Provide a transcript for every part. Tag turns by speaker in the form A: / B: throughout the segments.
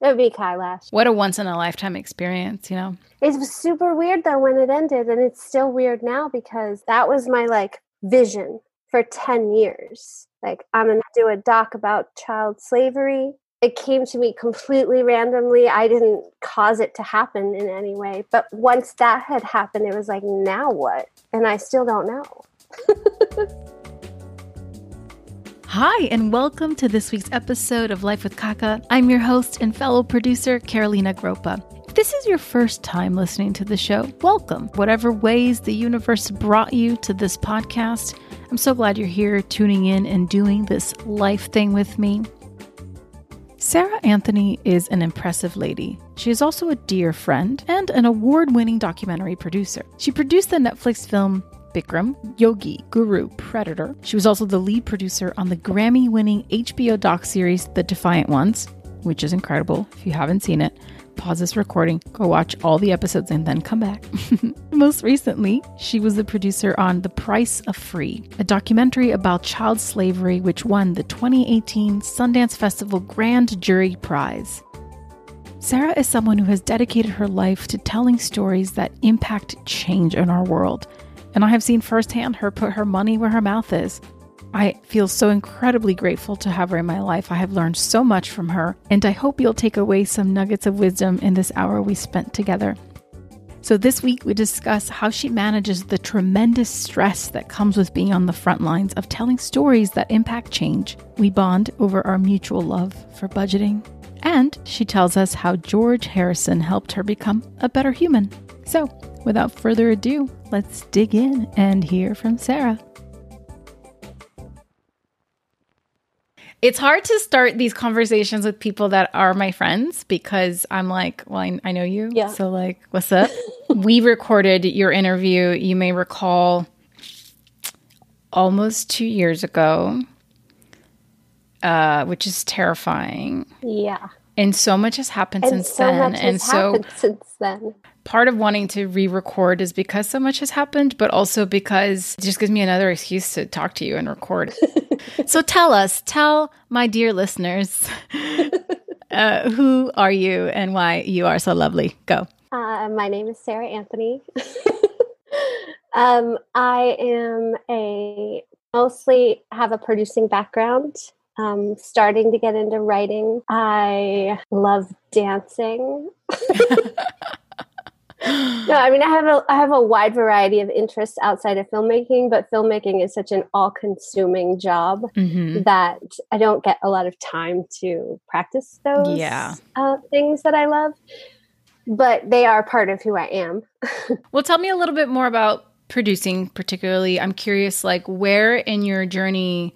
A: It would be Kailash.
B: What a once in a lifetime experience, you know?
A: It was super weird though when it ended, and it's still weird now because that was my like vision for 10 years. Like, I'm going to do a doc about child slavery. It came to me completely randomly. I didn't cause it to happen in any way. But once that had happened, it was like, now what? And I still don't know.
B: Hi, and welcome to this week's episode of Life with Kaka. I'm your host and fellow producer, Carolina Gropa. If this is your first time listening to the show, welcome. Whatever ways the universe brought you to this podcast, I'm so glad you're here tuning in and doing this life thing with me. Sarah Anthony is an impressive lady. She is also a dear friend and an award winning documentary producer. She produced the Netflix film Bikram, Yogi, Guru, Predator. She was also the lead producer on the Grammy winning HBO doc series The Defiant Ones, which is incredible. If you haven't seen it, pause this recording, go watch all the episodes, and then come back. Most recently, she was the producer on The Price of Free, a documentary about child slavery, which won the 2018 Sundance Festival Grand Jury Prize. Sarah is someone who has dedicated her life to telling stories that impact change in our world and I have seen firsthand her put her money where her mouth is. I feel so incredibly grateful to have her in my life. I have learned so much from her, and I hope you'll take away some nuggets of wisdom in this hour we spent together. So, this week we discuss how she manages the tremendous stress that comes with being on the front lines of telling stories that impact change. We bond over our mutual love for budgeting. And she tells us how George Harrison helped her become a better human. So, without further ado, let's dig in and hear from Sarah. It's hard to start these conversations with people that are my friends because I'm like, well, I, I know you.
A: Yeah.
B: So, like, what's up? we recorded your interview, you may recall, almost two years ago, uh, which is terrifying.
A: Yeah.
B: And so much has happened
A: And
B: since
A: so
B: then.
A: much
B: and
A: has
B: so
A: happened since then.
B: part of wanting to re-record is because so much has happened, but also because it just gives me another excuse to talk to you and record. so tell us, tell my dear listeners, uh, who are you and why you are so lovely? Go.
A: Uh, my name is Sarah Anthony. um, I am a mostly have a producing background. Um, starting to get into writing. I love dancing. no, I mean I have a I have a wide variety of interests outside of filmmaking, but filmmaking is such an all-consuming job
B: Mhm.
A: that I don't get a lot of time to practice those
B: Yeah.
A: uh, things that I love. But they are part of who I am.
B: Well, tell me a little bit more about producing, particularly. I'm curious, like, where in your journey,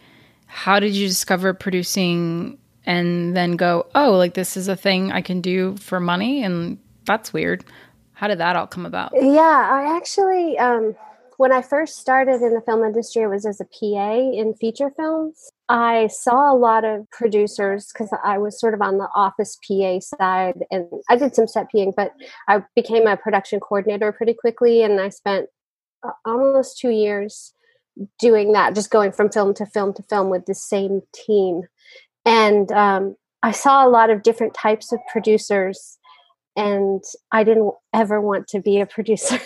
B: how did you discover producing and then go, oh, like, this is a thing I can do for money? And that's weird. How did that all come about?
A: Yeah, I actually, um, when I first started in the film industry, it was as a PA in feature films. I saw a lot of producers because I was sort of on the office PA side and I did some set PAing, but I became a production coordinator pretty quickly and I spent uh, almost two years doing that, just going from film to film to film with the same team. And um, I saw a lot of different types of producers and I didn't ever want to be a producer.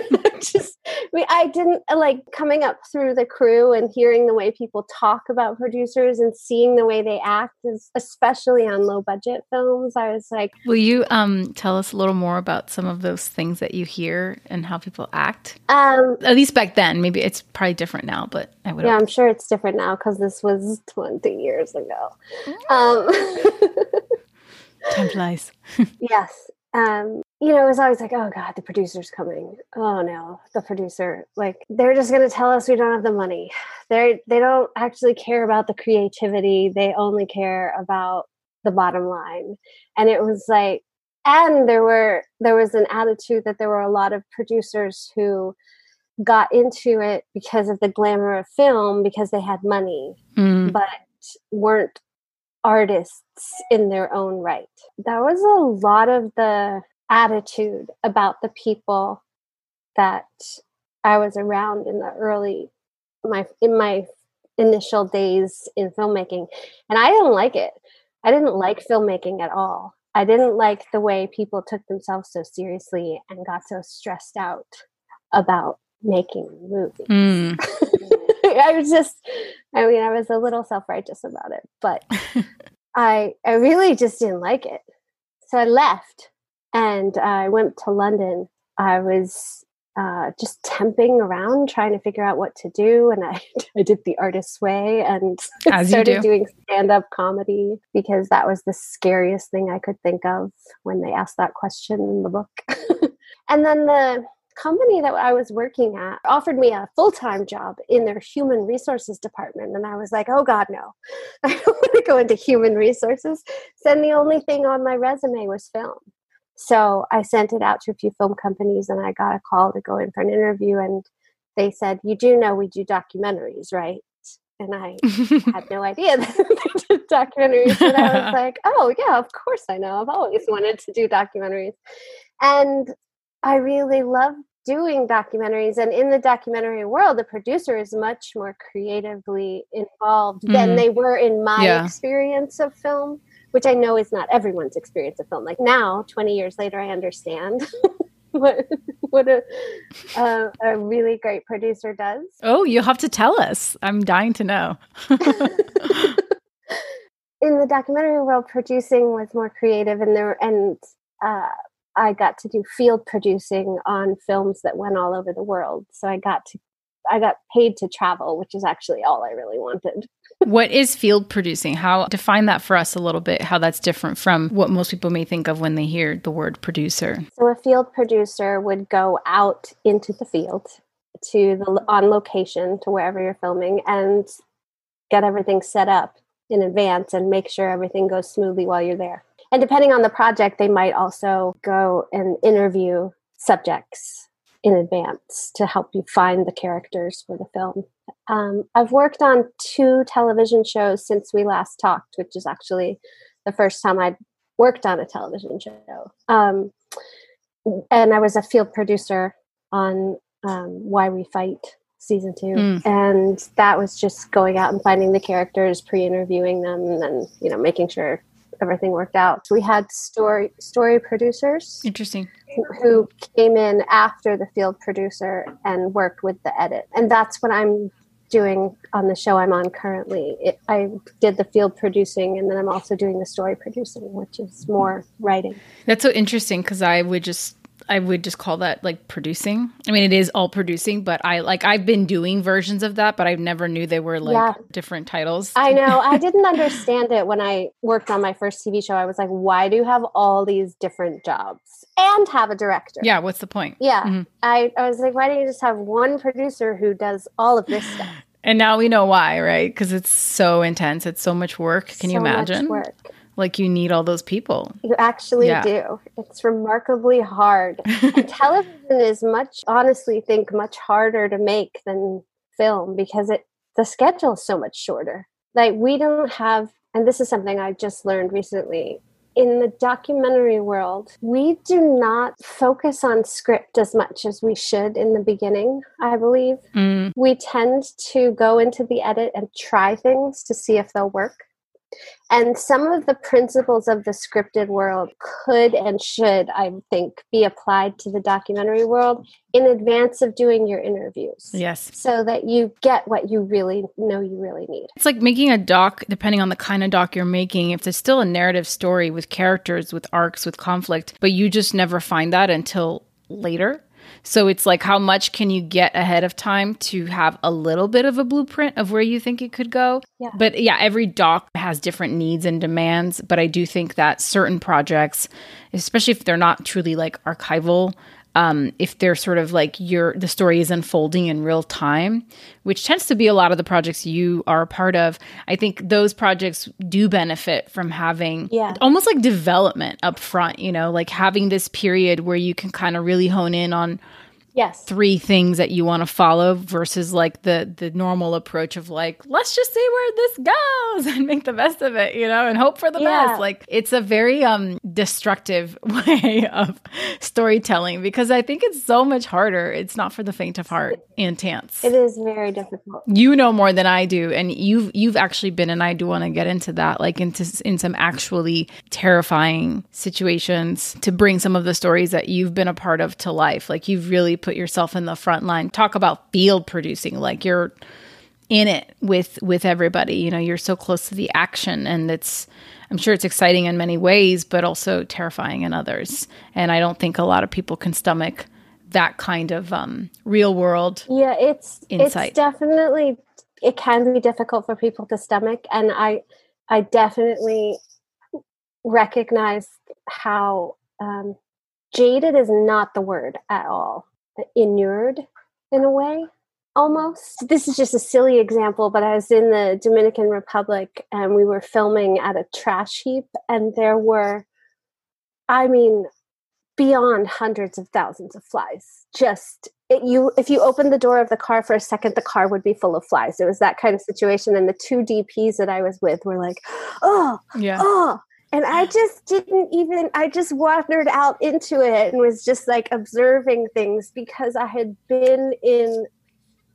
A: Just, mean, I didn't uh, like coming up through the crew and hearing the way people talk about producers and seeing the way they act, is, especially on low budget films. I was like,
B: Will you um, tell us a little more about some of those things that you hear and how people act?
A: um,
B: At least back then. Maybe it's probably different now, but I would.
A: yeah, I'm sure it's different now because this was 20 years ago. Um,
B: Time flies.
A: yes. Um, you know, it was always like, oh God, the producer's coming. Oh no, the producer. Like they're just gonna tell us we don't have the money. They're they don't actually care about the creativity. They only care about the bottom line. And it was like and there were there was an attitude that there were a lot of producers who got into it because of the glamour of film because they had money
B: Mm.
A: but weren't artists in their own right. That was a lot of the attitude about the people that I was around in the early my in my initial days in filmmaking and I didn't like it. I didn't like filmmaking at all. I didn't like the way people took themselves so seriously and got so stressed out about making movies. Mm. I was just, I mean, I was a little self righteous about it, but I, I really just didn't like it. So I left and I went to London. I was uh, just temping around trying to figure out what to do. And I, I did the artist's way and started do. doing stand up comedy because that was the scariest thing I could think of when they asked that question in the book. and then the company that I was working at offered me a full time job in their human resources department. And I was like, oh God, no, I don't want to go into human resources. Then the only thing on my resume was film. So I sent it out to a few film companies and I got a call to go in for an interview. And they said, You do know we do documentaries, right? And I had no idea that they did documentaries. And I was like, Oh, yeah, of course I know. I've always wanted to do documentaries. And I really love doing documentaries. And in the documentary world, the producer is much more creatively involved mm-hmm. than they were in my yeah. experience of film, which I know is not everyone's experience of film. Like now, 20 years later, I understand. what what a uh, a really great producer does.
B: Oh, you have to tell us. I'm dying to know.
A: in the documentary world, producing was more creative, and there and uh, I got to do field producing on films that went all over the world. So I got to I got paid to travel, which is actually all I really wanted.
B: what is field producing? How define that for us a little bit, how that's different from what most people may think of when they hear the word producer.
A: So a field producer would go out into the field to the on location to wherever you're filming and get everything set up in advance and make sure everything goes smoothly while you're there. And depending on the project, they might also go and interview subjects in advance to help you find the characters for the film. Um, I've worked on two television shows since we last talked, which is actually the first time I'd worked on a television show. Um, and I was a field producer on um, Why We Fight season two. Mm. And that was just going out and finding the characters, pre interviewing them, and then, you know, making sure everything worked out. So we had story story producers.
B: Interesting.
A: Who came in after the field producer and worked with the edit. And that's what I'm doing on the show I'm on currently. It, I did the field producing and then I'm also doing the story producing, which is more writing.
B: That's so interesting because I would just I would just call that like producing. I mean, it is all producing, but I like I've been doing versions of that, but I never knew they were like yeah. different titles.
A: I know. I didn't understand it when I worked on my first TV show. I was like, why do you have all these different jobs and have a director?
B: Yeah, what's the point?
A: Yeah. Mm-hmm. I, I was like, why don't you just have one producer who does all of this stuff?
B: And now we know why, right? Because it's so intense. It's so much work. Can so you imagine? work like you need all those people.
A: You actually yeah. do. It's remarkably hard. television is much, honestly, think much harder to make than film because it the schedule is so much shorter. Like we don't have, and this is something I just learned recently. In the documentary world, we do not focus on script as much as we should in the beginning, I believe. Mm. We tend to go into the edit and try things to see if they'll work and some of the principles of the scripted world could and should, I think, be applied to the documentary world in advance of doing your interviews.
B: Yes.
A: So that you get what you really know you really need.
B: It's like making a doc, depending on the kind of doc you're making, if there's still a narrative story with characters, with arcs, with conflict, but you just never find that until later so it's like how much can you get ahead of time to have a little bit of a blueprint of where you think it could go? Yeah. But yeah, every doc has different needs and demands, but I do think that certain projects, especially if they're not truly like archival, um, if they're sort of like your the story is unfolding in real time, which tends to be a lot of the projects you are a part of. I think those projects do benefit from having yeah. almost like development up front, you know, like having this period where you can kind of really hone in on
A: yes.
B: three things that you want to follow versus like the the normal approach of like let's just see where this goes and make the best of it you know and hope for the yeah. best. Like it's a very um destructive way of storytelling because i think it's so much harder. It's not for the faint of heart and Tance.
A: it is very difficult.
B: You know more than i do and you've you've actually been and i do want to get into that like into in some actually terrifying situations to bring some of the stories that you've been a part of to life. Like you've really put yourself in the front line. Talk about field producing, like you're in it with with everybody. You know, you're so close to the action and it's I'm sure it's exciting in many ways, but also terrifying in others. And I don't think a lot of people can stomach that kind of um, real world.
A: Yeah, it's insight. it's definitely it can be difficult for people to stomach, and I I definitely recognize how um, jaded is not the word at all inured in a way almost. This is just a silly example, but I was in the Dominican Republic and we were filming at a trash heap, and there were, I mean, beyond hundreds of thousands of flies. Just it, you, if you opened the door of the car for a second, the car would be full of flies. It was that kind of situation, and the two DPs that I was with were like, "Oh, yeah, oh." And I just didn't even, I just wandered out into it and was just like observing things because I had been in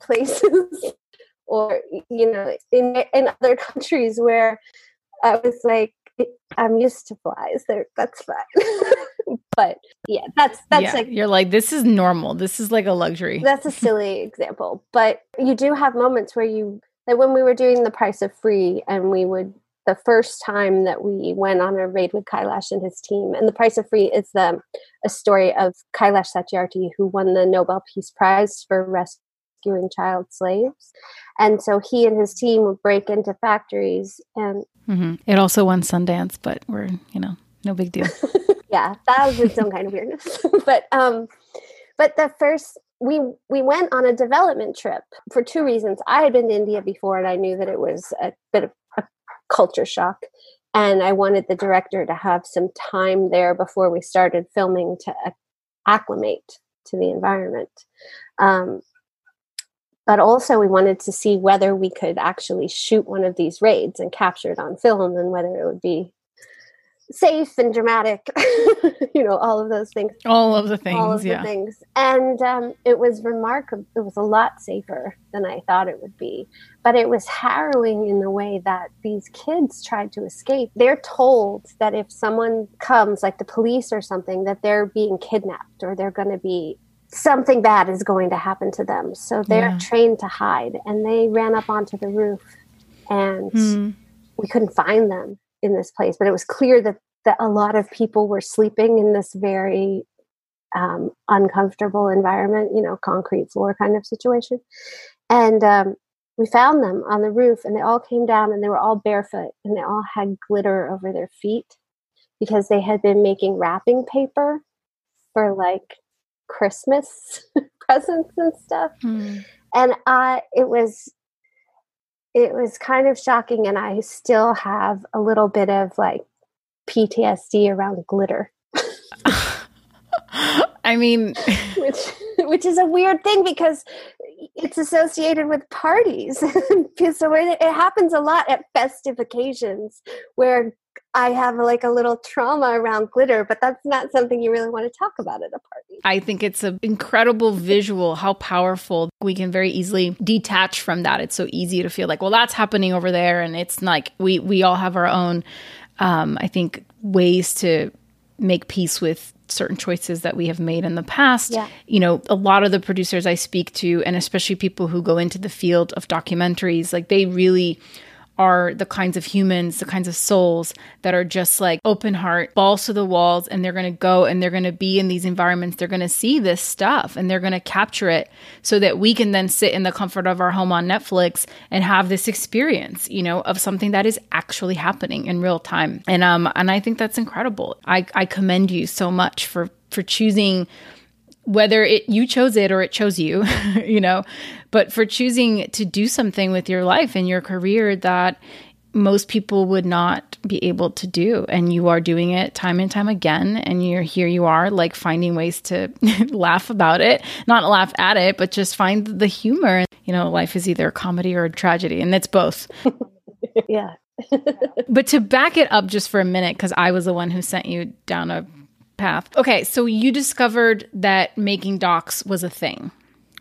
A: places or, you know, in, in other countries where I was like, I'm used to flies. There, that's fine. but yeah, that's that's yeah, like
B: you're like this is normal. This is like a luxury.
A: That's a silly example, but you do have moments where you like when we were doing the price of free, and we would the first time that we went on a raid with Kailash and his team. And The Price of Free is the, a story of Kailash Satyarthi, who won the Nobel Peace Prize for rescuing child slaves. And so he and his team would break into factories and.
B: Mm-hmm. It also won Sundance, but we're, you know, no big deal.
A: yeah, that was its own kind of weirdness. but, um, but the first we we went on a development trip for two reasons. I had been to India before, and I knew that it was a bit of culture shock. And I wanted the director to have some time there before we started filming to acclimate to the environment. Um, but also, we wanted to see whether we could actually shoot one of these raids and capture it on film and whether it would be safe and dramatic you know all of those things.
B: All of the things all of
A: yeah. the things. And um, it was remarkable it was a lot safer than i thought it would be. But it was harrowing in the way that these kids tried to escape. They're told that if someone comes like the police or something that they're being kidnapped or they're going to be something bad is going to happen to them. So they're yeah. trained to hide. And they ran up onto the roof and hmm. we couldn't find them in this place, but it was clear that that a lot of people were sleeping in this very um, uncomfortable environment, you know, concrete floor kind of situation. And um, we found them on the roof, and they all came down, and they were all barefoot, and they all had glitter over their feet because they had been making wrapping paper for like Christmas presents and stuff. Mm. And I, it was it was kind of shocking and i still have a little bit of like ptsd around glitter.
B: I mean
A: which which is a weird thing because it's associated with parties. So it, it happens a lot at festive occasions where I have like a little trauma around glitter, but that's not something you really want to talk about at a party.
B: I think it's an incredible visual, how powerful we can very easily detach from that. It's so easy to feel like, well, that's happening over there. And it's like we, we all have our own, um, I think, ways to make peace with certain choices that we have made in the past. Yeah. You know, a lot of the producers I speak to, and especially people who go into the field of documentaries, like they really are the kinds of humans, the kinds of souls that are just like open heart, balls to the walls, and they're going to go and they're going to be in these environments. They're going to see this stuff and they're going to capture it so that we can then sit in the comfort of our home on Netflix and have this experience, you know, of something that is actually happening in real time. And um and I think that's incredible. I I commend you so much for for choosing whether it you chose it or it chose you, you know, but for choosing to do something with your life and your career that most people would not be able to do. And you are doing it time and time again and you're here you are like finding ways to laugh about it. Not laugh at it but just find the humor. You know life is either a comedy or a tragedy and it's both.
A: Yeah.
B: But to back it up just for a minute because i was the one who sent you down a path. Okay so you discovered that making docs was a thing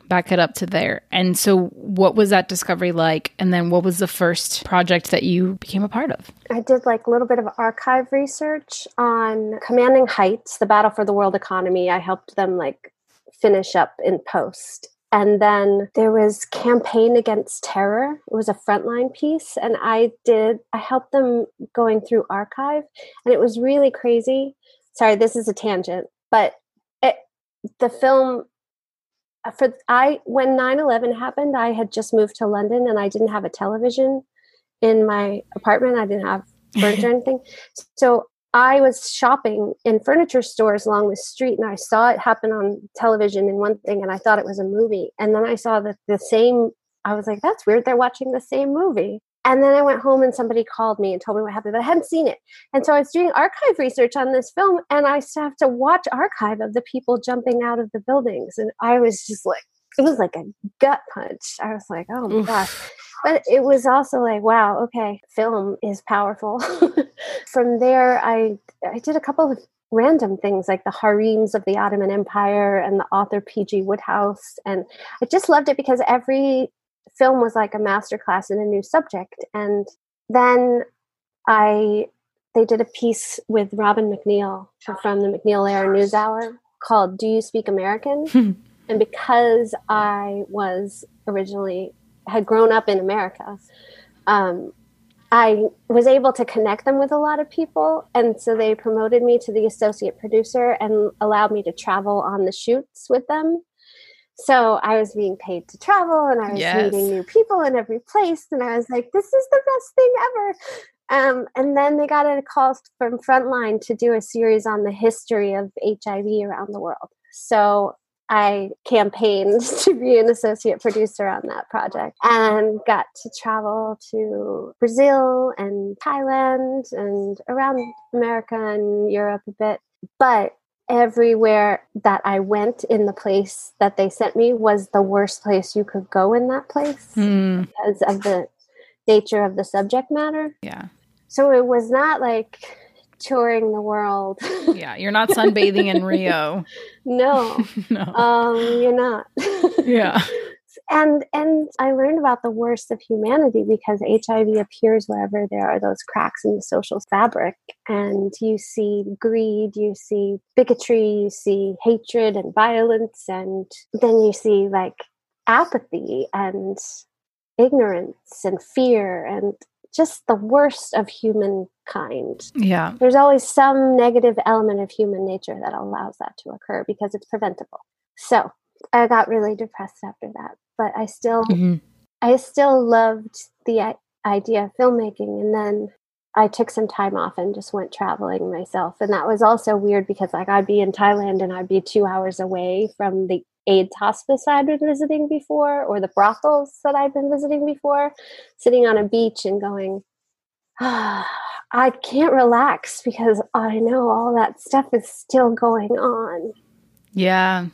B: back it up to there. And so, what was that discovery like? And then, what was the first project that you became a part of?
A: I did like a little bit of archive research on Commanding Heights, the battle for the world economy. I helped them like finish up in post. And then there was Campaign Against Terror. It was a frontline piece. And I did, I helped them going through archive. And it was really crazy. Sorry, this is a tangent, but it, the film for I when 9/11 happened, I had just moved to London and I didn't have a television in my apartment. I didn't have furniture or anything. So I was shopping in furniture stores along the street and I saw it happen on television in one thing and I thought it was a movie. And then I saw that the same I was like, that's weird. They're watching the same movie. And then I went home and somebody called me and told me what happened, but I hadn't seen it. And so I was doing archive research on this film and I have to watch archive of the people jumping out of the buildings. And I was just like, it was like a gut punch. I was like, oh my Oof. gosh. But it was also like, wow, okay, film is powerful. From there, I I did a couple of random things like the harems of the Ottoman Empire and the author P.G. Wodehouse. And I just loved it because every film was like a masterclass in a new subject. And then I they did a piece with Robin MacNeil from the MacNeil Lehrer NewsHour called "Do You Speak American?" and because I was originally had grown up in America, um, I was able to connect them with a lot of people, and so they promoted me to the associate producer and allowed me to travel on the shoots with them. So I was being paid to travel and I was yes. meeting new people in every place. And I was like, this is the best thing ever. Um, and then they got a call from Frontline to do a series on the history of HIV around the world. So I campaigned to be an associate producer on that project and got to travel to Brazil and Thailand and around America and Europe a bit. But everywhere that I went in the place that they sent me was the worst place you could go in that place mm. because of the nature of the subject matter.
B: Yeah.
A: So it was not like touring the world.
B: yeah, you're not sunbathing in Rio.
A: no. no. Um, you're not.
B: yeah
A: and and i learned about the worst of humanity because hiv appears wherever there are those cracks in the social fabric and you see greed you see bigotry you see hatred and violence and then you see like apathy and ignorance and fear and just the worst of humankind.
B: Yeah.
A: There's always some negative element of human nature that allows that to occur because it's preventable. So, I got really depressed after that, but I still mm-hmm. I still loved the idea of filmmaking and then I took some time off and just went traveling myself and that was also weird because like I'd be in Thailand and I'd be 2 hours away from the AIDS hospice I'd been visiting before or the brothels that I'd been visiting before sitting on a beach and going I can't relax because I know all that stuff is still going on.
B: Yeah.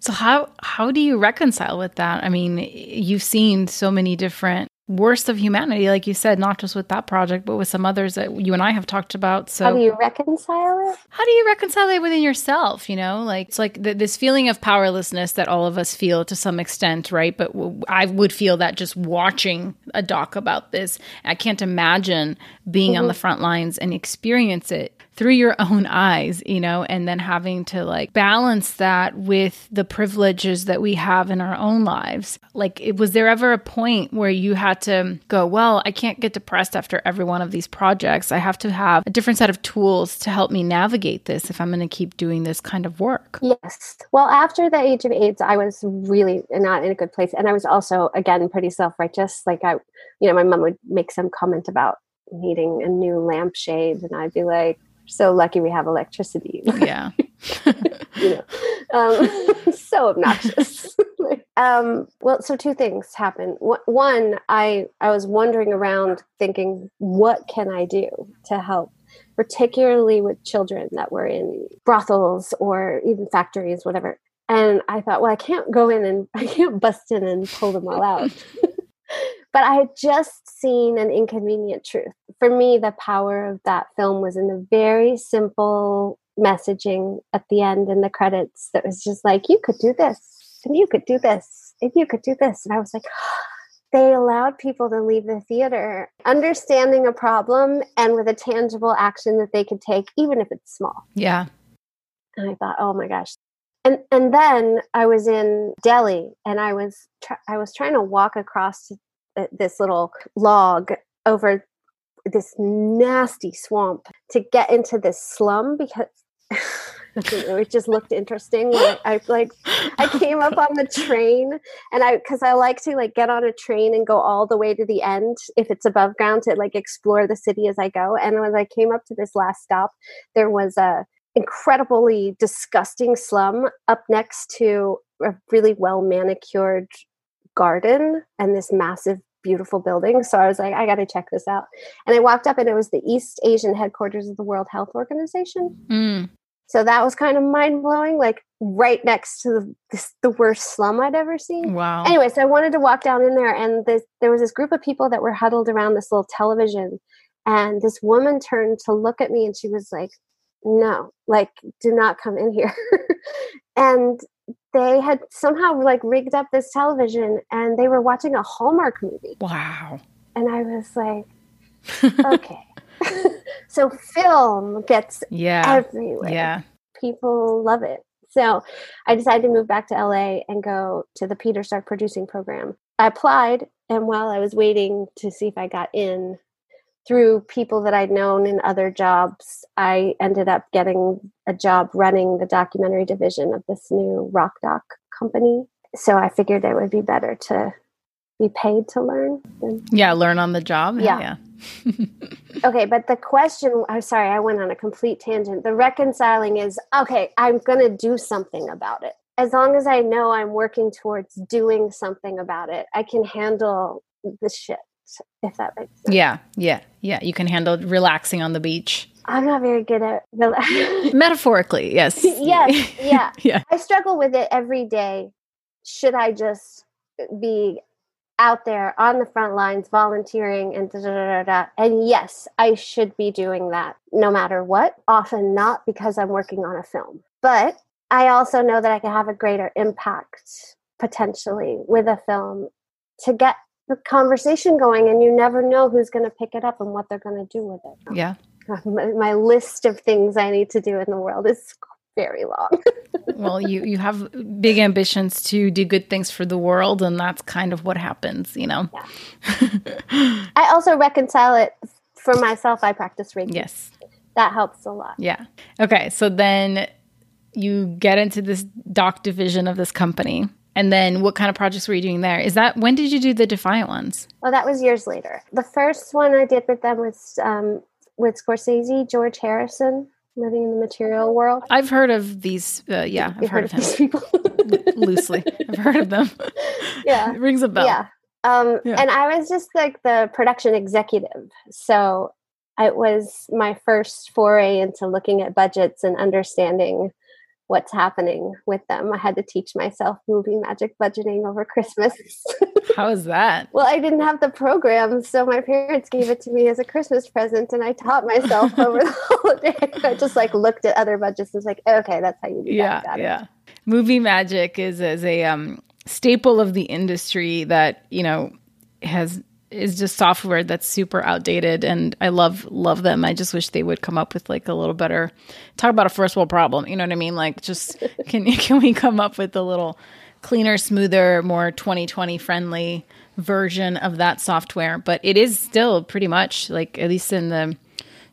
B: So how how do you reconcile with that? I mean, you've seen so many different worst of humanity, like you said, not just with that project, but with some others that you and I have talked about. So
A: how do you reconcile it?
B: How do you reconcile it within yourself? You know, like it's like th- this feeling of powerlessness that all of us feel to some extent, right? But w- I would feel that just watching a doc about this, I can't imagine being mm-hmm. on the front lines and experience it through your own eyes, you know, and then having to like balance that with the privileges that we have in our own lives. Like, was there ever a point where you had to go, well, I can't get depressed after every one of these projects. I have to have a different set of tools to help me navigate this if I'm going to keep doing this kind of work?
A: Yes. Well, after the age of AIDS, I was really not in a good place. And I was also, again, pretty self righteous. Like, I, you know, my mom would make some comment about needing a new lampshade and I'd be like, so lucky we have electricity.
B: Yeah.
A: you know, um, so obnoxious. Um, well, so two things happened. One, I I was wandering around thinking, what can I do to help, particularly with children that were in brothels or even factories, whatever. And I thought, well, I can't go in and I can't bust in and pull them all out. But I had just seen an inconvenient truth. For me, the power of that film was in the very simple messaging at the end in the credits that was just like, you could do this, and you could do this, and you could do this. And I was like, they allowed people to leave the theater understanding a problem and with a tangible action that they could take, even if it's small.
B: Yeah.
A: And I thought, oh my gosh. And and then I was in Delhi, and I was tr- I was trying to walk across Uh, this little log over this nasty swamp to get into this slum because it just looked interesting I, I, like I came up on the train and I because I like to like get on a train and go all the way to the end if it's above ground to like explore the city as I go. And when I came up to this last stop, there was a incredibly disgusting slum up next to a really well manicured garden and this massive beautiful building. So I was like, I got to check this out. And I walked up and it was the East Asian headquarters of the World Health Organization. Mm. So that was kind of mind blowing, like right next to the, this, the worst slum I'd ever seen.
B: Wow.
A: Anyway, so I wanted to walk down in there, and this, there was this group of people that were huddled around this little television. And this woman turned to look at me and she was like, No, like, do not come in here. and they had somehow like rigged up this television and they were watching a Hallmark movie.
B: Wow.
A: And I was like, okay. so film gets
B: yeah.
A: everywhere.
B: Yeah.
A: People love it. So I decided to move back to LA and go to the Peter Stark producing program. I applied, and while I was waiting to see if I got in, through people that I'd known in other jobs, I ended up getting a job running the documentary division of this new rock doc company. So I figured it would be better to be paid to learn.
B: Than, yeah, learn on the job.
A: Yeah. yeah. okay, but the question I'm sorry, I went on a complete tangent. The reconciling is okay, I'm going to do something about it. As long as I know I'm working towards doing something about it, I can handle the shit if that makes sense.
B: Yeah, yeah, yeah. You can handle relaxing on the beach.
A: I'm not very good at
B: metaphorically. Yes.
A: yes. Yeah.
B: yeah.
A: I struggle with it every day. Should I just be out there on the front lines volunteering and da, da, da, da, and yes i should be doing that no matter what often not because i'm working on a film but i also know that i can have a greater impact potentially with a film to get the conversation going and you never know who's going to pick it up and what they're going to do with it.
B: Yeah.
A: My, my, list of things i need to do in the world is very long.
B: Well you you have big ambitions to do good things for the world and that's kind of what happens you know?
A: Yeah. i also reconcile it for myself i practice reiki
B: yes.
A: That helps a lot.
B: Yeah. Okay so then you get into this doc division of this company and then what kind of projects were you doing there? Is that when did you do the Defiant ones?
A: Oh, that was years later. The first one I did with them was um, with Scorsese, George Harrison, Living in the Material World.
B: I've heard of these. Uh, yeah, I've heard, heard, of, of these people loosely. I've heard of them.
A: Yeah,
B: it rings a bell.
A: Yeah. Um, yeah. And I was just like the production executive, so it was my first foray into looking at budgets and understanding what's happening with them. I had to teach myself movie magic budgeting over Christmas.
B: How is that?
A: well, I didn't have the program, so my parents gave it to me as a Christmas present, and I taught myself over the holiday. I just like looked at other budgets and was like, okay, that's how you do
B: yeah,
A: that.
B: yeah. It. Movie magic is is a um, staple of the industry that you know has is just software that's super outdated and I love love them. I just wish they would come up with like a little better talk about a first world problem. You know what I mean? Like just can can we come up with a little cleaner, smoother, more 2020 friendly version of that software? But it is still pretty much like at least in the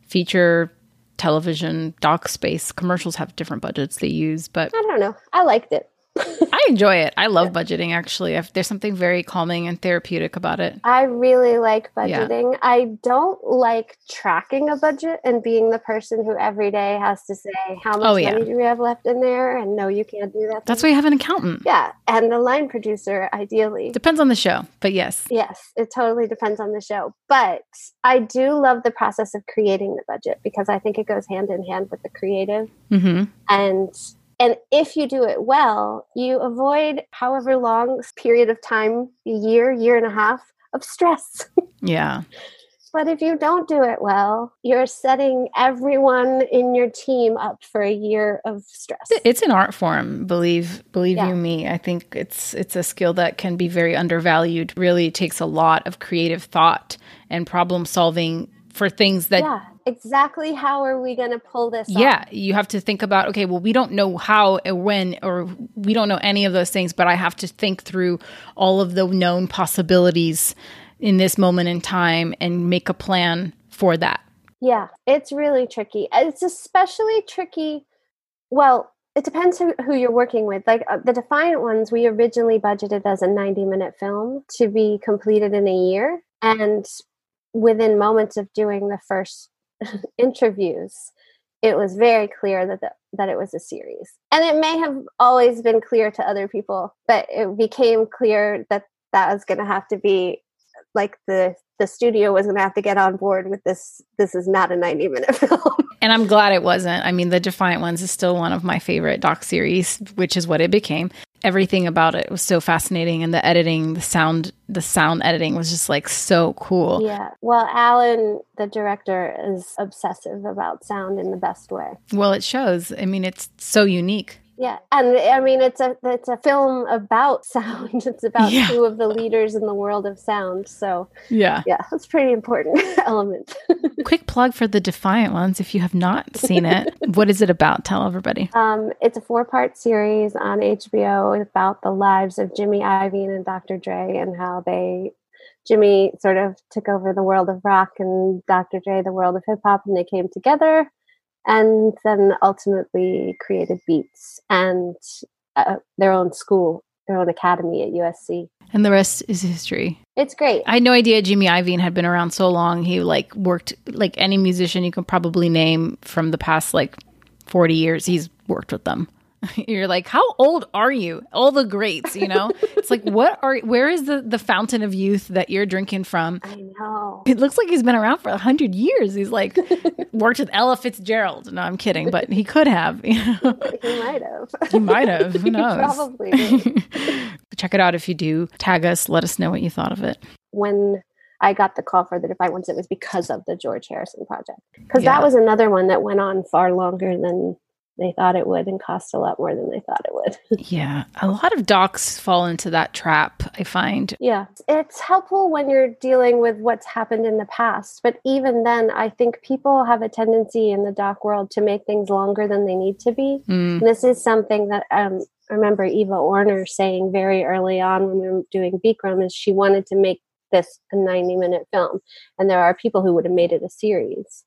B: feature television doc space, commercials have different budgets they use, but
A: I don't know. I liked it.
B: I enjoy it. I love budgeting actually. If there's something very calming and therapeutic about it.
A: I really like budgeting. Yeah. I don't like tracking a budget and being the person who every day has to say how much oh, yeah. money do we have left in there and no you can't do that.
B: That's why you have an accountant.
A: Yeah, and the line producer ideally.
B: Depends on the show, but yes.
A: Yes, it totally depends on the show. But I do love the process of creating the budget because I think it goes hand in hand with the creative. Mm-hmm. And and if you do it well, you avoid however long period of time, a year, year and a half of stress.
B: Yeah.
A: but if you don't do it well, you're setting everyone in your team up for a year of stress.
B: It's an art form, believe believe yeah. you me. I think it's it's a skill that can be very undervalued. Really takes a lot of creative thought and problem solving for things that
A: yeah exactly how are we going to pull this
B: yeah off? you have to think about okay well we don't know how or when or we don't know any of those things but i have to think through all of the known possibilities in this moment in time and make a plan for that.
A: Yeah it's really tricky. It's especially tricky well it depends who, who you're working with. Like uh, the defiant ones we originally budgeted as a 90 minute film to be completed in a year and within moments of doing the first interviews, it was very clear that the, that it was a series. And it may have always been clear to other people, but it became clear that that was going to have to be like the the studio was going to have to get on board with this this is not a 90 minute film.
B: And i'm glad it wasn't. I mean the defiant ones is still one of my favorite doc series which is what it became. Everything about it was so fascinating and the editing the sound the sound editing was just like so cool.
A: Yeah. Well allen the director is obsessive about sound in the best way.
B: Well it shows. I mean it's so unique
A: yeah, and I mean it's a it's a film about sound. It's about yeah. two of the leaders in the world of sound. So
B: yeah,
A: yeah, that's pretty important element.
B: Quick plug for the Defiant ones if you have not seen it. what is it about? Tell everybody.
A: Um, it's a four part series on HBO about the lives of Jimmy Iovine and Dr. Dre and how they Jimmy sort of took over the world of rock and Dr. Dre the world of hip hop, and they came together and then ultimately created Beats and uh, their own school, their own academy at USC.
B: And the rest is history.
A: It's great.
B: I had no idea Jimmy Iovine had been around so long. He like worked like any musician you can probably name from the past like 40 years. He's worked with them. You're like, how old are you? All the greats, you know? it's like, what are, where is the, the fountain of youth that you're drinking from?
A: I know.
B: It looks like he's been around for a hundred years. He's like, worked with Ella Fitzgerald. No, I'm kidding, but he could have.
A: You know? He might have.
B: He might have. Who knows?
A: probably
B: Check it out if you do. Tag us. Let us know what you thought of it.
A: When I got the call for the Defiant Ones, it was because of the George Harrison project. Because yeah. that was another one that went on far longer than they thought it would and cost a lot more than they thought it would.
B: yeah. A lot of docs fall into that trap, I find.
A: Yeah. It's helpful when you're dealing with what's happened in the past. But even then, I think people have a tendency in the doc world to make things longer than they need to be. Mm. this is something that um, I remember Eva Orner saying very early on when we were doing Bikram is she wanted to make this a 90 minute film. And there are people who would have made it a series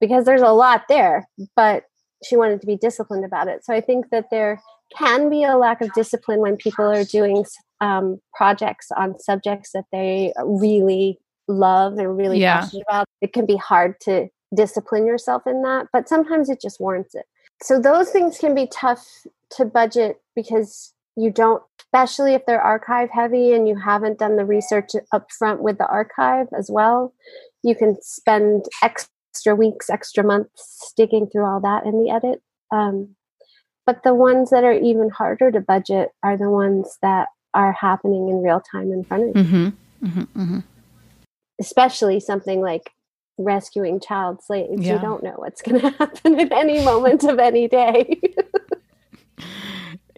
A: because there's a lot there. But she wanted to be disciplined about it. So I think that there can be a lack of discipline when people are doing um, projects on subjects that they really love and really yeah. passionate about. It can be hard to discipline yourself in that, but sometimes it just warrants it. So those things can be tough to budget because you don't, especially if they're archive heavy and you haven't done the research up front with the archive as well. You can spend X extra weeks, extra months digging through all that in the edit. Um, but the ones that are even harder to budget are the ones that are happening in real time in front of you. Mm-hmm. Mm-hmm. Mm-hmm. Especially something like rescuing child slaves. Yeah. You don't know what's going to happen at any moment of any day.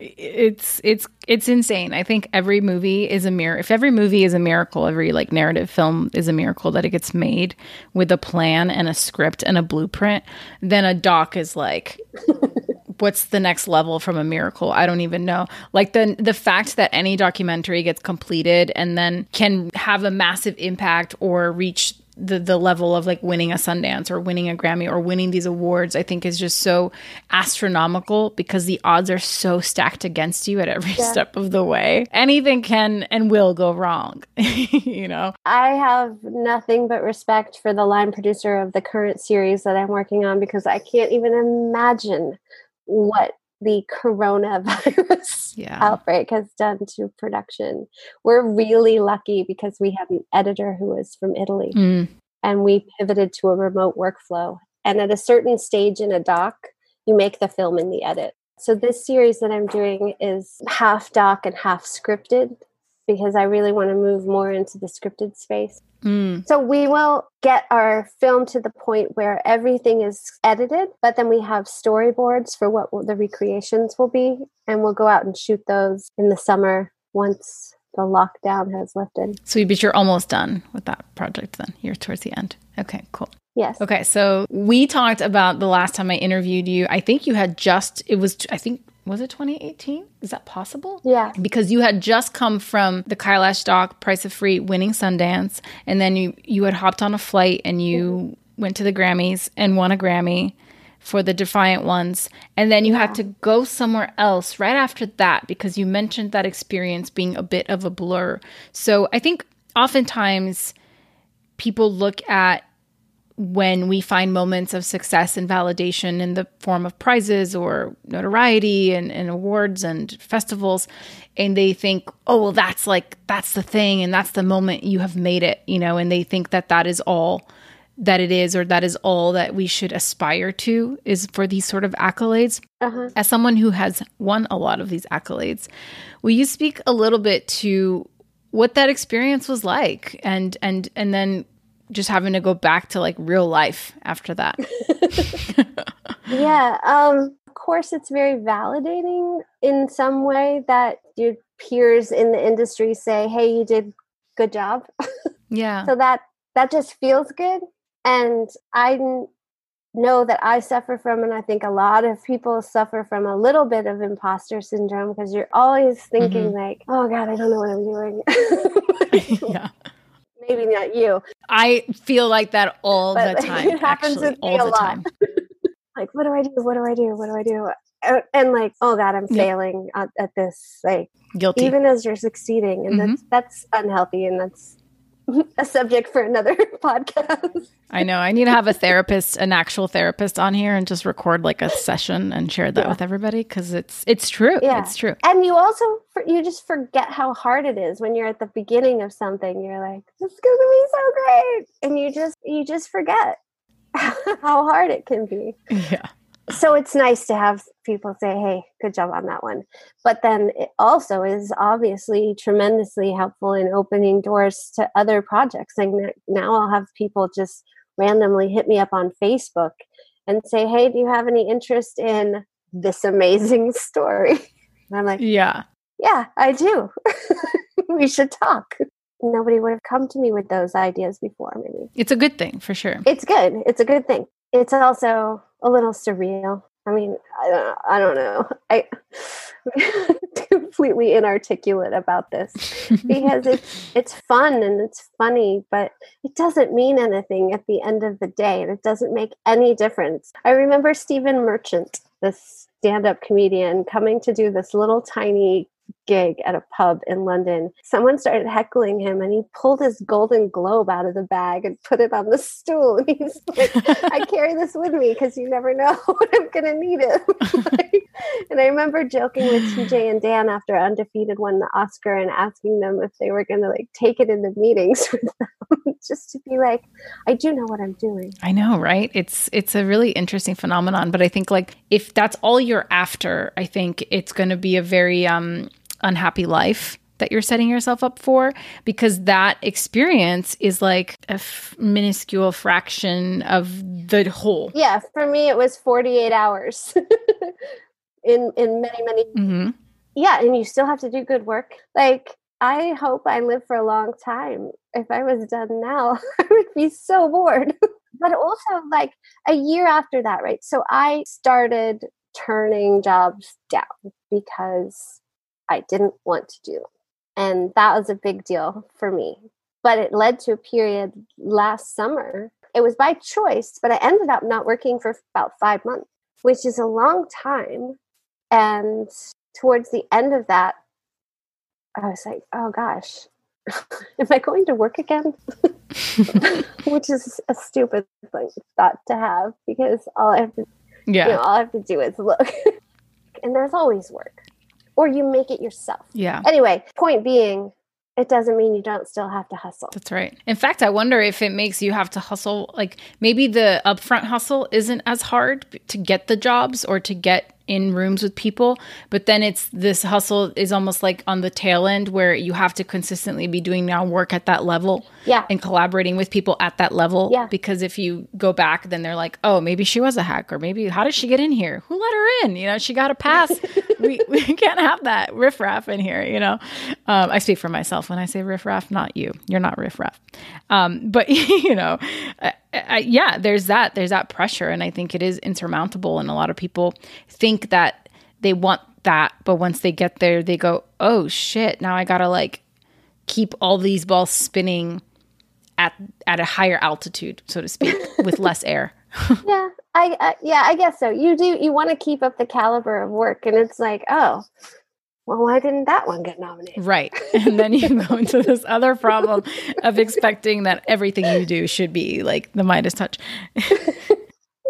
B: it's it's it's insane. I think every movie is a mirror. If every movie is a miracle, every like narrative film is a miracle that it gets made with a plan and a script and a blueprint, then a doc is like what's the next level from a miracle? I don't even know. Like the the fact that any documentary gets completed and then can have a massive impact or reach the the level of like winning a Sundance or winning a Grammy or winning these awards I think is just so astronomical because the odds are so stacked against you at every yeah. step of the way. Anything can and will go wrong, you know.
A: I have nothing but respect for the line producer of the current series that I'm working on because I can't even imagine what the coronavirus yeah. outbreak has done to production. We're really lucky because we have an editor who is from Italy mm. and we pivoted to a remote workflow. And at a certain stage in a doc, you make the film in the edit. So this series that I'm doing is half doc and half scripted because I really want to move more into the scripted space. Mm. So we will get our film to the point where everything is edited, but then we have storyboards for what the recreations will be, and we'll go out and shoot those in the summer once the lockdown has lifted.
B: So, but you're almost done with that project then. You're towards the end. Okay, cool.
A: Yes.
B: Okay, so we talked about the last time I interviewed you. I think you had just, it was, I think was it 2018? Is that possible?
A: Yeah.
B: Because you had just come from the Kailash doc, Price of Free, winning Sundance, and then you you had hopped on a flight and you mm-hmm. went to the Grammys and won a Grammy for the Defiant Ones, and then you yeah. had to go somewhere else right after that because you mentioned that experience being a bit of a blur. So I think oftentimes people look at when we find moments of success and validation in the form of prizes or notoriety and, and, awards and festivals and they think oh well that's like that's the thing and that's the moment you have made it you know and they think that that is all that it is or that is all that we should aspire to is for these sort of accolades uh-huh. as someone who has won a lot of these accolades will you speak a little bit to what that experience was like and and and then just having to go back to like real life after that.
A: yeah. Um, of course, it's very validating in some way that your peers in the industry say, "Hey, you did good job."
B: Yeah.
A: so that that just feels good, and I know that I suffer from, and I think a lot of people suffer from a little bit of imposter syndrome because you're always thinking mm-hmm. like, "Oh God, I don't know what I'm doing." yeah maybe not you.
B: I feel like that all but the time. It happens actually, all the time.
A: like, what do I do? What do I do? What do I do? And, and like, oh God, I'm failing at, at, this. Like,
B: guilty.
A: Even as you're succeeding, and mm-hmm. that's that's unhealthy, and that's a subject for another podcast.
B: I know. I need to have a therapist, an actual therapist on here and just record like a session and share that yeah. with everybody because it's it's true. Yeah. It's true.
A: And you also you just forget how hard it is when you're at the beginning of something. You're like, this is going to be so great. And you just you just forget how hard it can be.
B: Yeah
A: so it's nice to have people say hey good job on that one. But then it also is obviously tremendously helpful in opening doors to other projects. And now i'll have people just randomly hit me up on facebook and say hey do you have any interest in this amazing story? And i'm like
B: yeah.
A: Yeah i do. We should talk. Nobody would have come to me with those ideas before maybe.
B: It's a good thing for sure.
A: It's good. It's a good thing it's also a little surreal. I mean, I don't, I don't know. I completely inarticulate about this because it's it's fun and it's funny, but it doesn't mean anything at the end of the day, and it doesn't make any difference. I remember Stephen Merchant, this stand-up comedian, coming to do this little tiny gig at a pub in London, someone started heckling him and he pulled his golden globe out of the bag and put it on the stool. And he's like, I carry this with me because you never know when I'm going to need it. like, and I remember joking with TJ and Dan after Undefeated won the Oscar and asking them if they were going to like take it in the meetings with them just to be like, I do know what I'm doing.
B: I know, right? It's it's a really interesting phenomenon, but I think like if that's all you're after, I think it's going to be a very um unhappy life that you're setting yourself up for because that experience is like a f- minuscule fraction of the whole.
A: Yeah, for me it was 48 hours. in in many many mm-hmm. Yeah, and you still have to do good work. Like I hope I live for a long time. If I was done now, I would be so bored. but also like a year after that, right? So I started turning jobs down because I didn't want to do. And that was a big deal for me but it led to a period last summer. It was by choice, but I ended up not working for about five months, which is a long time. And towards the end of that, I was like, oh gosh, am I going to work again? Which is a stupid thing, thought to have because all I have to, yeah, you know, all I have to do is look, and there's always work, or you make it yourself.
B: Yeah.
A: Anyway, point being, it doesn't mean you don't still have to hustle.
B: That's right. In fact, I wonder if it makes you have to hustle. Like maybe the upfront hustle isn't as hard to get the jobs or to get in rooms with people but then it's this hustle is almost like on the tail end where you have to consistently be doing now work at that level
A: yeah.
B: and collaborating with people at that level.
A: Yeah.
B: Because if you go back then they're like oh maybe she was a hack or maybe how did she get in here? Who let her in? You know she got a pass. We, we can't have that riffraff in here you know? Um, i speak for myself when i say riffraff not you. You're not riffraff. Um, but you know I, I, yeah there's that there's that pressure and i think it is insurmountable and a lot of people think that they want that but once they get there they go oh shit now i gotta like keep all these balls spinning at at a higher altitude so to speak with less air.
A: Yeah I, I yeah i guess so. You do you want to keep up the caliber of work and it's like oh well, why didn't that one get nominated?
B: Right. And then you go into this other problem of expecting that everything you do should be like the Midas touch.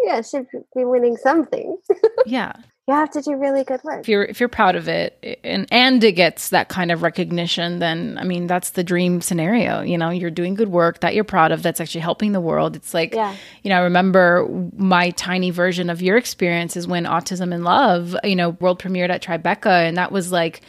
A: yeah, should be winning something.
B: yeah
A: you have to do really good work.
B: If you're if you're proud of it and and it gets that kind of recognition, then I mean that's the dream scenario. You know, you're doing good work that you're proud of that's actually helping the world. It's like
A: yeah.
B: you know, I remember my tiny version of your experience is when Autism in Love, you know, world premiered at Tribeca and that was like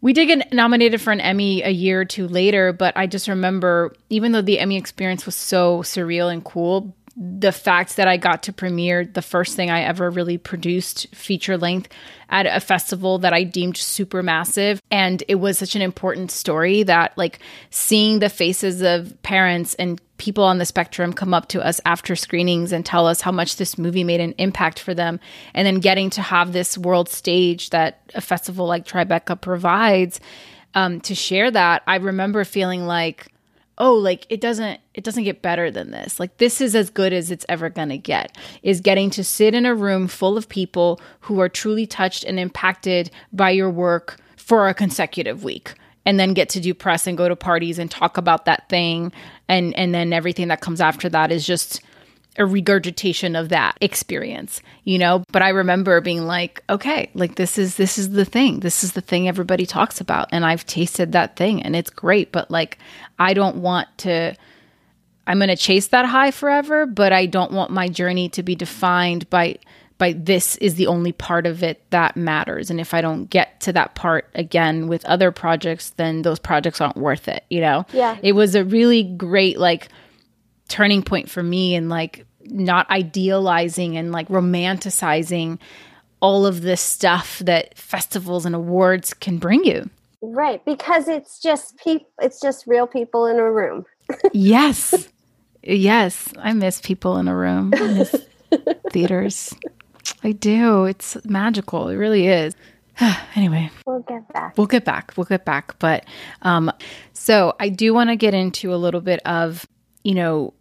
B: we did get nominated for an Emmy a year or two later, but I just remember, even though the Emmy experience was so surreal and cool, the fact that I got to premiere the first thing I ever really produced feature length at a festival that I deemed super massive. And it was such an important story that, like, seeing the faces of parents and people on the spectrum come up to us after screenings and tell us how much this movie made an impact for them. And then getting to have this world stage that a festival like Tribeca provides um, to share that, I remember feeling like, oh like it doesn't it doesn't get better than this. Like this is as good as it's ever going to get is getting to sit in a room full of people who are truly touched and impacted by your work for a consecutive week and then get to do press and go to parties and talk about that thing and and then everything that comes after that is just a regurgitation of that experience you know? But i remember being like okay like this is this is the thing. This is the thing everybody talks about and i've tasted that thing and it's great. But like i don't want to i'm going to chase that high forever but i don't want my journey to be defined by by this is the only part of it that matters. And if i don't get to that part again with other projects then those projects aren't worth it you know?
A: Yeah.
B: It was a really great like turning point for me and like not idealizing and like romanticizing all of this stuff that festivals and awards can bring you.
A: Right, because it's just people it's just real people in a room.
B: yes. Yes, I miss people in a room. I miss theaters. I do. It's magical. It really is. anyway,
A: we'll get back.
B: We'll get back. We'll get back. But um so I do want to get into a little bit of, you know,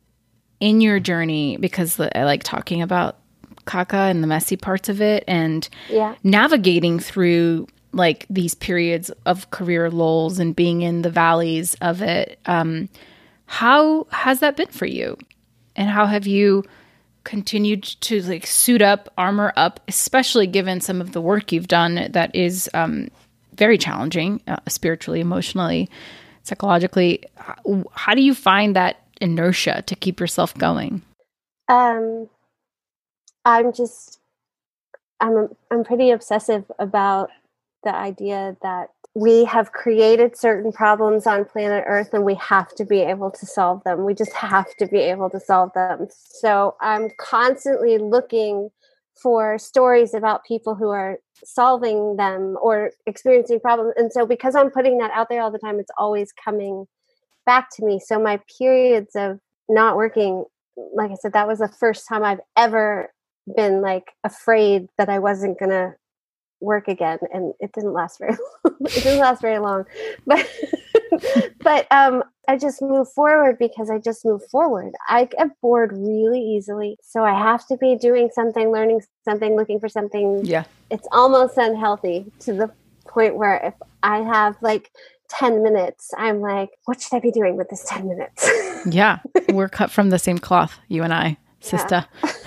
B: in your journey because I like talking about caca and the messy parts of it and
A: yeah.
B: navigating through like these periods of career lulls and being in the valleys of it. Um, how has that been for you? And how have you continued to like suit up, armor up, especially given some of the work you've done that is um, very challenging, uh, spiritually, emotionally, psychologically? How do you find that inertia to keep yourself going?
A: Um, I'm just, I'm, I'm pretty obsessive about the idea that we have created certain problems on planet Earth and we have to be able to solve them. We just have to be able to solve them. So I'm constantly looking for stories about people who are solving them or experiencing problems. And so because I'm putting that out there all the time, it's always coming back to me. So my periods of not working, like I said, that was the first time I've ever been like afraid that I wasn't going to work again and it didn't last very long. it didn't last very long but but um, I just move forward because I just move forward. I get bored really easily. So I have to be doing something, learning something, looking for something.
B: Yeah.
A: It's almost unhealthy to the point where if I have like 10 minutes, I'm like, what should I be doing with this 10 minutes?
B: yeah. We're cut from the same cloth, you and I, sister.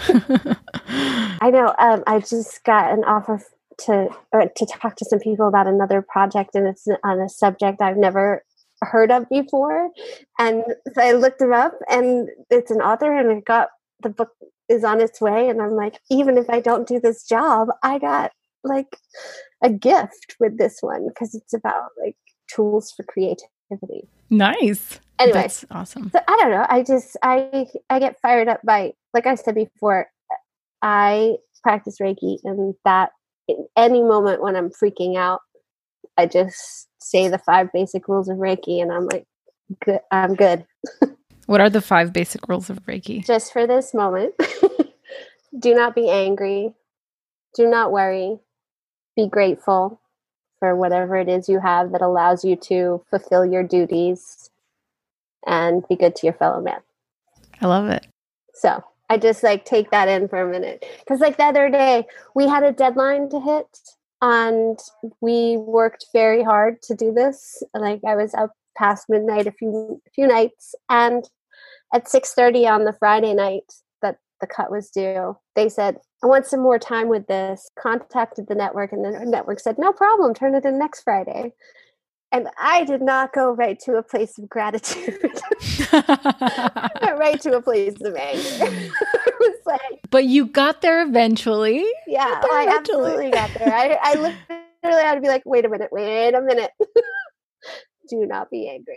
A: Yeah. I know. Um, I just got an offer to or to talk to some people about another project, and it's on a subject I've never heard of before. And so I looked him up, and it's an author, and it got the book is on its way. And I'm like, even if I don't do this job, I got like a gift with this one because it's about like tools for creativity.
B: Nice.
A: Anyway,
B: That's awesome.
A: So I don't know. I just I I get fired up by like I said before. I practice Reiki, and that in any moment when I'm freaking out, I just say the five basic rules of Reiki, and I'm like, good. I'm good.
B: what are the five basic rules of Reiki?
A: Just for this moment, do not be angry. Do not worry. Be grateful for whatever it is you have that allows you to fulfill your duties and be good to your fellow man.
B: I love it.
A: So I just like take that in for a minute. Because like the other day, we had a deadline to hit and we worked very hard to do this. Like I was up past midnight a few a few nights and at 6:30 on the Friday night the cut was due, they said, I want some more time with this. Contacted the network and the network said, No problem, turn it in next Friday and I did not go right to a place of gratitude. I went right to a place of anger.
B: like, but you got there eventually.
A: Yeah, there I eventually. absolutely got there. I, I literally had to be like, wait a minute, wait a minute. Do not be angry.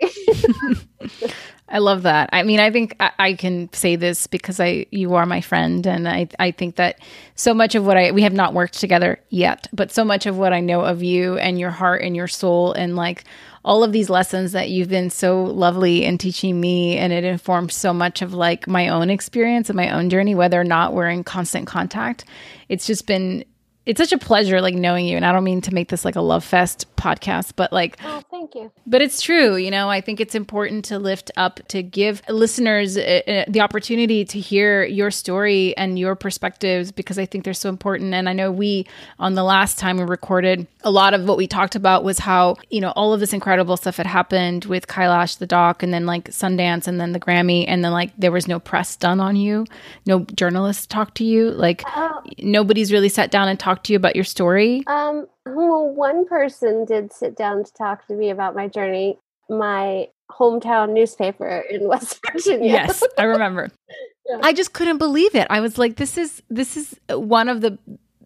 B: I love that. I mean, I think I, I, can say this because I you are my friend, and I I think that so much of what I we have not worked together yet, but so much of what I know of you and your heart and your soul and like all of these lessons that you've been so lovely in teaching me and it informs so much of like my own experience and my own journey whether or not we're in constant contact it's just been it's such a pleasure like knowing you and i don't mean to make this like a love fest podcast but like
A: oh thank you
B: but it's true you know i think it's important to lift up to give listeners uh, uh, the opportunity to hear your story and your perspectives because i think they're so important and i know we on the last time we recorded a lot of what we talked about was how you know all of this incredible stuff had happened with kailash the doc and then like sundance and then the grammy and then like there was no press done on you no journalists talked to you like oh. nobody's really sat down and talked talk to you about your story?
A: Um, well, one person did sit down to talk to me about my journey. My hometown newspaper in West Virginia.
B: Yes, I remember. yeah. I just couldn't believe it. I was like, this is this is one of the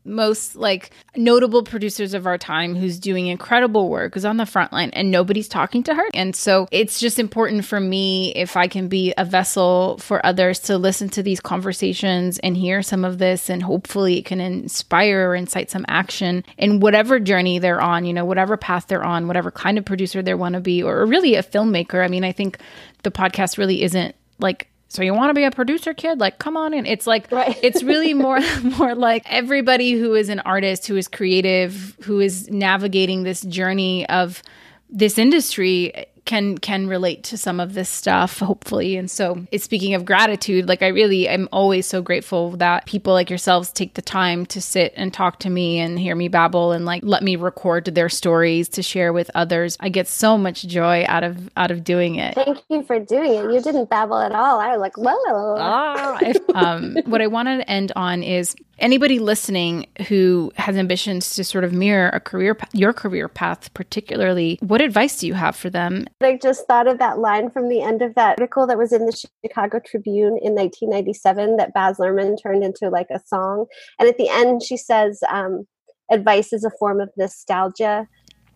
B: most like notable producers of our time who's doing incredible work is on the front line and nobody's talking to her. And so it's just important for me if I can be a vessel for others to listen to these conversations and hear some of this and hopefully it can inspire or incite some action in whatever journey they're on, you know, whatever path they're on, whatever kind of producer they want to be or really a filmmaker. I mean, I think the podcast really isn't like so you want to be a producer kid like come on in it's like right. it's really more more like everybody who is an artist who is creative who is navigating this journey of this industry can can relate to some of this stuff hopefully. And so it's speaking of gratitude like i really I'm always so grateful that people like yourselves take the time to sit and talk to me and hear me babble and like let me record their stories to share with others. I get so much joy out of out of doing it.
A: Thank you for doing it. You didn't babble at all. I was like whoa.
B: Ah, um, what i wanted to end on is anybody listening who has ambitions to sort of mirror a career your career path particularly what advice do you have for them?
A: I just thought of that line from the end of that article that was in the chicago tribune in 1997 that baz luhrmann turned into like a song. And at the end she says um, advice is a form of nostalgia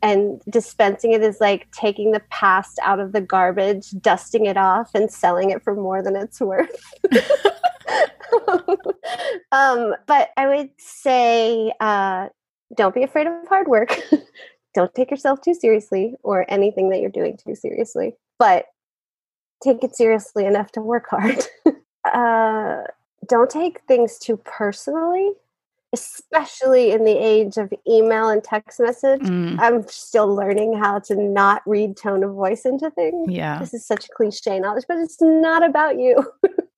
A: and dispensing it is like taking the past out of the garbage dusting it off and selling it for more than it's worth um, but I would say uh, don't be afraid of hard work. don't take yourself too seriously or anything that you're doing too seriously, but take it seriously enough to work hard. uh, don't take things too personally especially in the age of email and text message. Mm. I'm still learning how to not read tone of voice into things.
B: Yeah.
A: This is such cliche knowledge, but it's not about you.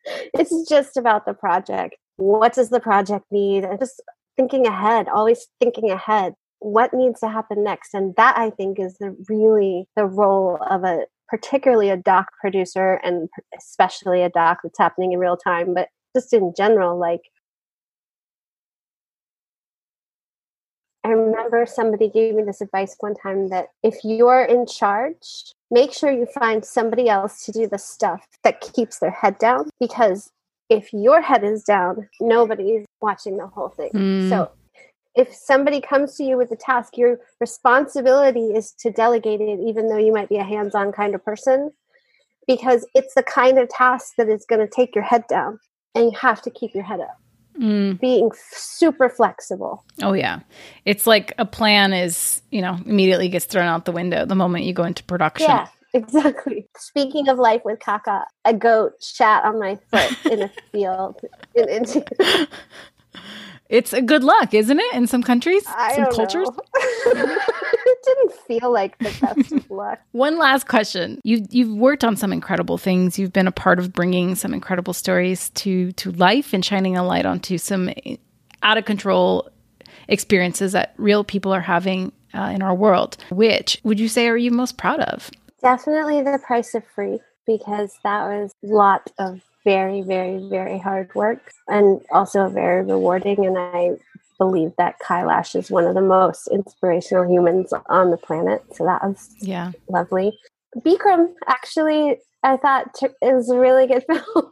A: It's just about the project. What does the project need? And just thinking ahead, always thinking ahead. What needs to happen next? And that I think is the really the role of a particularly a doc producer and especially a doc that's happening in real time, but just in general, like I remember somebody gave me this advice one time that if you're in charge, make sure you find somebody else to do the stuff that keeps their head down because if your head is down, nobody's watching the whole thing. Mm. So if somebody comes to you with a task, your responsibility is to delegate it, even though you might be a hands on kind of person, because it's the kind of task that is going to take your head down and you have to keep your head up. Mm. Being super flexible.
B: Oh, yeah. It's like a plan is, you know, immediately gets thrown out the window the moment you go into production.
A: Yeah, exactly. Speaking of life with Kaka, a goat shat on my foot in a field in India.
B: It's a good luck, isn't it? In some countries,
A: I
B: some cultures.
A: it didn't feel like the best of luck.
B: One last question: you you've worked on some incredible things. You've been a part of bringing some incredible stories to to life and shining a light onto some out of control experiences that real people are having uh, in our world. Which would you say are you most proud of?
A: Definitely the price of free because that was a lot of very, very, very hard work and also very rewarding. And I believe that Kailash is one of the most inspirational humans on the planet. So that was
B: yeah
A: lovely. Bikram actually, I thought t- it was a really good film.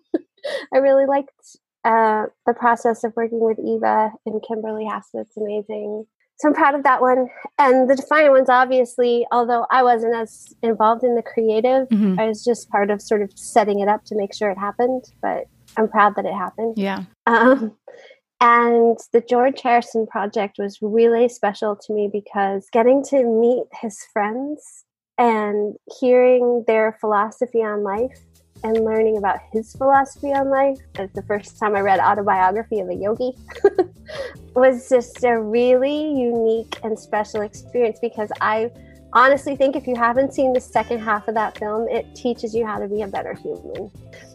A: I really liked uh, the process of working with Eva and Kimberly Hassett's amazing. So I'm proud of that one. And the Defiant ones, obviously, although I wasn't as involved in the creative, mm-hmm. I was just part of sort of setting it up to make sure it happened. But I'm proud that it happened.
B: Yeah.
A: Um, and the George Harrison project was really special to me because getting to meet his friends and hearing their philosophy on life and learning about his philosophy on life as the first time I read autobiography of a yogi was just a really unique and special experience because I honestly think if you haven't seen the second half of that film, it teaches you how to be a better human.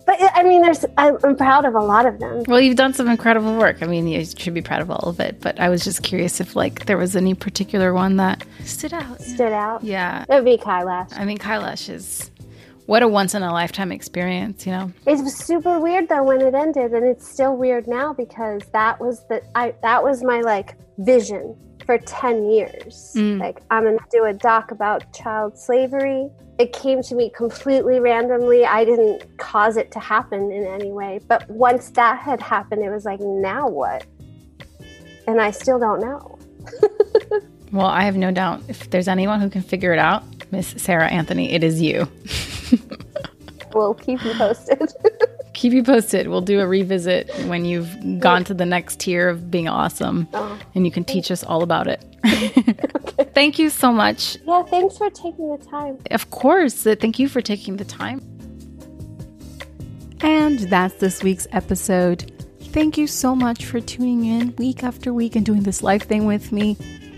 A: But I mean, there's I'm proud of a lot of them.
B: Well, you've done some incredible work. I mean, you should be proud of all of it. But I was just curious if like there was any particular one that stood out.
A: Stood out.
B: Yeah,
A: it would be Kailash.
B: I mean, Kailash is what a once in a lifetime experience, you know.
A: It was super weird though when it ended, and it's still weird now because that was the I that was my like vision for 10 years. Mm. Like I'm going to do a doc about child slavery. It came to me completely randomly. I didn't cause it to happen in any way. But once that had happened, it was like, now what? And I still don't know.
B: well, I have no doubt if there's anyone who can figure it out, Miss Sarah Anthony, it is you.
A: we'll keep you posted.
B: keep you posted. We'll do a revisit when you've gone to the next tier of being awesome oh, and you can teach us all about it. okay. Thank you so much.
A: Yeah, thanks for taking the time.
B: Of course. Uh, thank you for taking the time. And that's this week's episode. Thank you so much for tuning in week after week and doing this live thing with me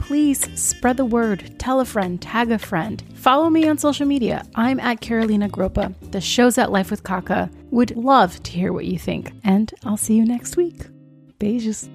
B: please spread the word, tell a friend, tag a friend. Follow me on social media. I'm at Carolina Groppa. The show's at Life with Kaka. Would love to hear what you think. And I'll see you next week. Beijos.